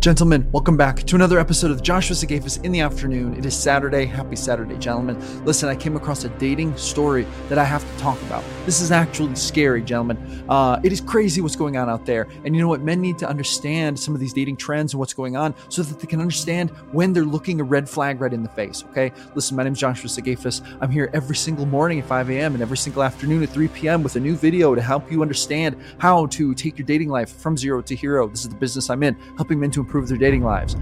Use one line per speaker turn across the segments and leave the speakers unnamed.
Gentlemen, welcome back to another episode of Joshua Sigafus in the afternoon. It is Saturday. Happy Saturday, gentlemen. Listen, I came across a dating story that I have to talk about. This is actually scary, gentlemen. Uh, it is crazy what's going on out there. And you know what? Men need to understand some of these dating trends and what's going on so that they can understand when they're looking a red flag right in the face, okay? Listen, my name is Joshua Sigafus. I'm here every single morning at 5 a.m. and every single afternoon at 3 p.m. with a new video to help you understand how to take your dating life from zero to hero. This is the business I'm in, helping men to improve their dating lives.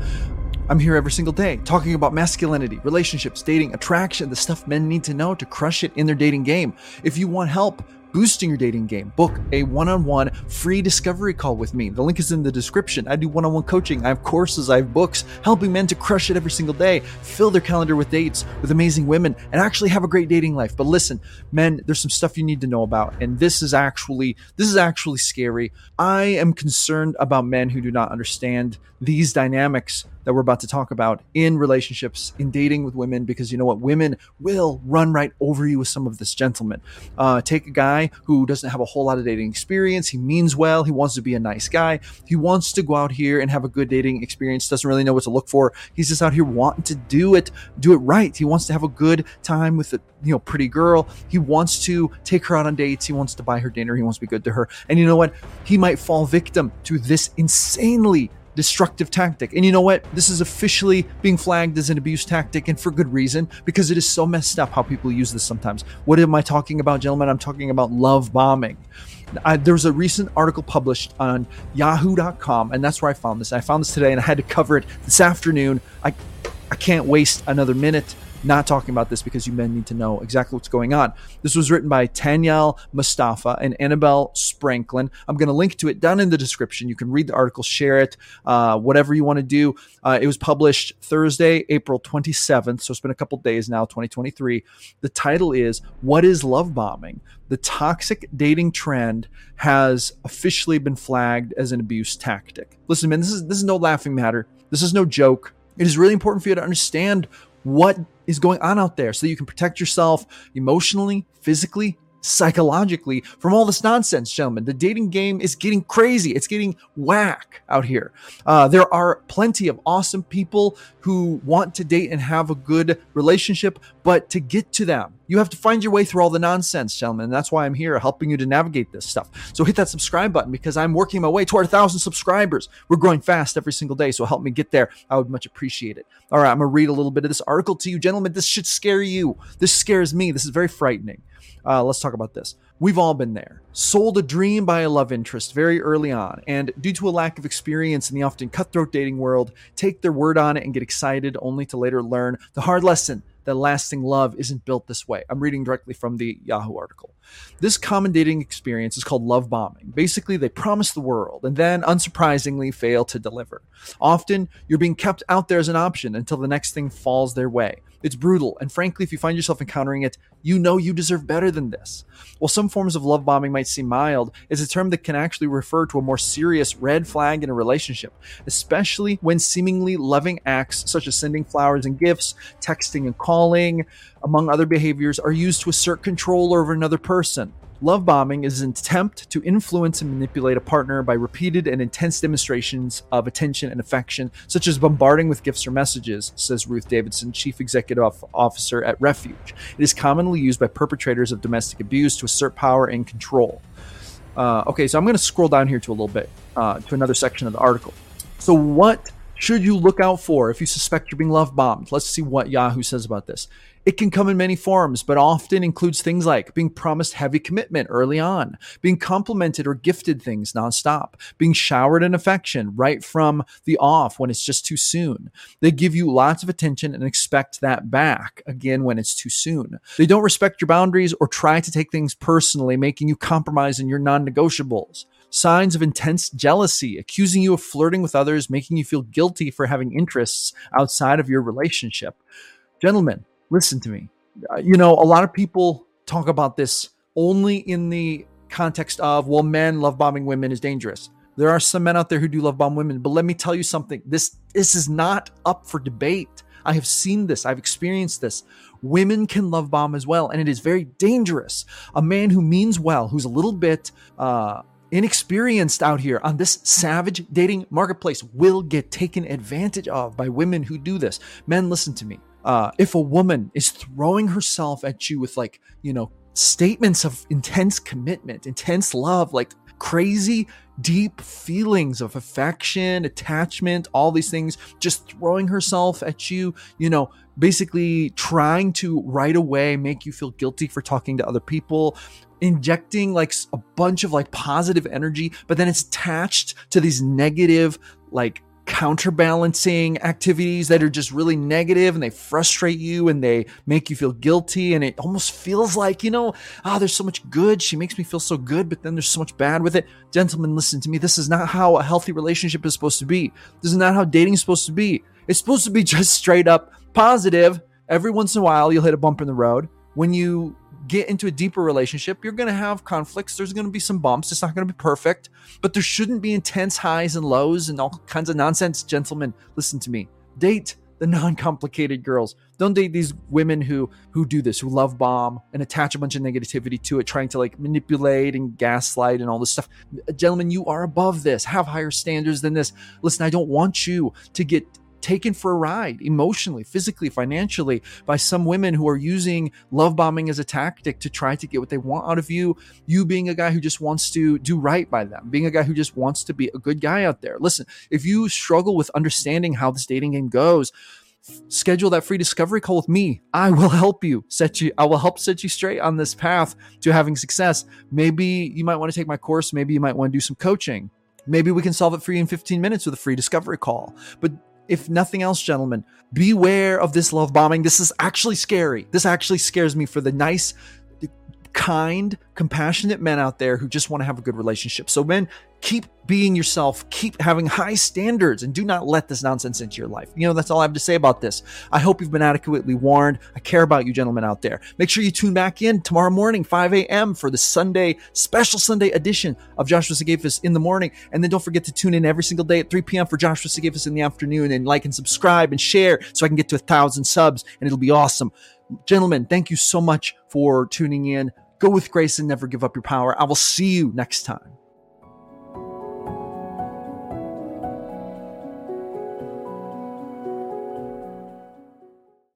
I'm here every single day talking about masculinity, relationships, dating, attraction, the stuff men need to know to crush it in their dating game. If you want help, boosting your dating game, book a one on one free discovery call with me. The link is in the description. I do one on one coaching. I have courses, I have books helping men to crush it every single day, fill their calendar with dates with amazing women, and actually have a great dating life. But listen, men, there's some stuff you need to know about. And this is actually, this is actually scary. I am concerned about men who do not understand these dynamics that we're about to talk about in relationships, in dating with women, because you know what? Women will run right over you with some of this gentleman. Uh, take a guy who doesn't have a whole lot of dating experience. He means well. He wants to be a nice guy. He wants to go out here and have a good dating experience. Doesn't really know what to look for. He's just out here wanting to do it, do it right. He wants to have a good time with a you know pretty girl. He wants to take her out on dates. He wants to buy her dinner. He wants to be good to her. And you know what? He might fall victim to this insanely destructive tactic. And you know what? This is officially being flagged as an abuse tactic and for good reason because it is so messed up how people use this sometimes. What am I talking about, gentlemen? I'm talking about love bombing. I, there was a recent article published on yahoo.com and that's where I found this. I found this today and I had to cover it this afternoon. I I can't waste another minute not talking about this because you men need to know exactly what's going on. This was written by Tanyel Mustafa and Annabelle Spranklen. I'm going to link to it down in the description. You can read the article, share it, uh, whatever you want to do. Uh, it was published Thursday, April 27th, so it's been a couple days now, 2023. The title is What is Love Bombing? The toxic dating trend has officially been flagged as an abuse tactic. Listen, man, this is this is no laughing matter. This is no joke. It is really important for you to understand what is going on out there so you can protect yourself emotionally, physically, psychologically from all this nonsense, gentlemen. The dating game is getting crazy. It's getting whack out here. Uh, there are plenty of awesome people who want to date and have a good relationship, but to get to them, you have to find your way through all the nonsense, gentlemen. And that's why I'm here helping you to navigate this stuff. So hit that subscribe button because I'm working my way toward a thousand subscribers. We're growing fast every single day. So help me get there. I would much appreciate it. All right, I'm going to read a little bit of this article to you, gentlemen. This should scare you. This scares me. This is very frightening. Uh, let's talk about this. We've all been there. Sold a dream by a love interest very early on, and due to a lack of experience in the often cutthroat dating world, take their word on it and get excited only to later learn the hard lesson that lasting love isn't built this way. I'm reading directly from the Yahoo article. This common dating experience is called love bombing. Basically, they promise the world and then, unsurprisingly, fail to deliver. Often, you're being kept out there as an option until the next thing falls their way. It's brutal, and frankly, if you find yourself encountering it, you know you deserve better than this. While some forms of love bombing might seem mild, it's a term that can actually refer to a more serious red flag in a relationship, especially when seemingly loving acts such as sending flowers and gifts, texting and calling, among other behaviors, are used to assert control over another person. Love bombing is an attempt to influence and manipulate a partner by repeated and intense demonstrations of attention and affection, such as bombarding with gifts or messages, says Ruth Davidson, Chief Executive Officer at Refuge. It is commonly used by perpetrators of domestic abuse to assert power and control. Uh, okay, so I'm going to scroll down here to a little bit uh, to another section of the article. So, what should you look out for if you suspect you're being love bombed? Let's see what Yahoo says about this. It can come in many forms, but often includes things like being promised heavy commitment early on, being complimented or gifted things nonstop, being showered in affection right from the off when it's just too soon. They give you lots of attention and expect that back again when it's too soon. They don't respect your boundaries or try to take things personally, making you compromise in your non negotiables signs of intense jealousy, accusing you of flirting with others, making you feel guilty for having interests outside of your relationship. Gentlemen, listen to me. Uh, you know, a lot of people talk about this only in the context of, well, men love bombing women is dangerous. There are some men out there who do love bomb women, but let me tell you something. This this is not up for debate. I have seen this. I've experienced this. Women can love bomb as well, and it is very dangerous. A man who means well, who's a little bit uh, inexperienced out here on this savage dating marketplace will get taken advantage of by women who do this. Men, listen to me. Uh, if a woman is throwing herself at you with like, you know, statements of intense commitment, intense love, like crazy deep feelings of affection, attachment, all these things, just throwing herself at you, you know, basically trying to right away make you feel guilty for talking to other people, injecting like a bunch of like positive energy, but then it's attached to these negative, like counterbalancing activities that are just really negative and they frustrate you and they make you feel guilty. And it almost feels like you know ah oh, there's so much good. She makes me feel so good but then there's so much bad with it. Gentlemen listen to me. This is not how a healthy relationship is supposed to be. This is not how dating is supposed to be. It's supposed to be just straight up positive. Every once in a while you'll hit a bump in the road. When you get into a deeper relationship, you're going to have conflicts. There's going to be some bumps. It's not going to be perfect, but there shouldn't be intense highs and lows and all kinds of nonsense. Gentlemen, listen to me. Date the non-complicated girls. Don't date these women who who do this, who love bomb and attach a bunch of negativity to it, trying to like manipulate and gaslight and all this stuff. Gentlemen, you are above this. Have higher standards than this. Listen, I don't want you to get taken for a ride emotionally, physically, financially by some women who are using love bombing as a tactic to try to get what they want out of you. You being a guy who just wants to do right by them, being a guy who just wants to be a good guy out there. Listen, if you struggle with understanding how this dating game goes, schedule that free discovery call with me. I will help you set you I will help set you straight on this path to having success. Maybe you might want to take my course, maybe you might want to do some coaching. Maybe we can solve it for you in 15 minutes with a free discovery call. But if nothing else, gentlemen, beware of this love bombing. This is actually scary. This actually scares me for the nice, kind, compassionate men out there who just want to have a good relationship. So, men, keep being yourself, keep having high standards, and do not let this nonsense into your life. You know, that's all I have to say about this. I hope you've been adequately warned. I care about you, gentlemen out there. Make sure you tune back in tomorrow morning, 5 a.m., for the Sunday, special Sunday edition of Joshua Sigafus in the morning. And then don't forget to tune in every single day at 3 p.m. for Joshua Sigafus in the afternoon and like and subscribe and share so I can get to a thousand subs and it'll be awesome. Gentlemen, thank you so much for tuning in. Go with grace and never give up your power. I will see you next time.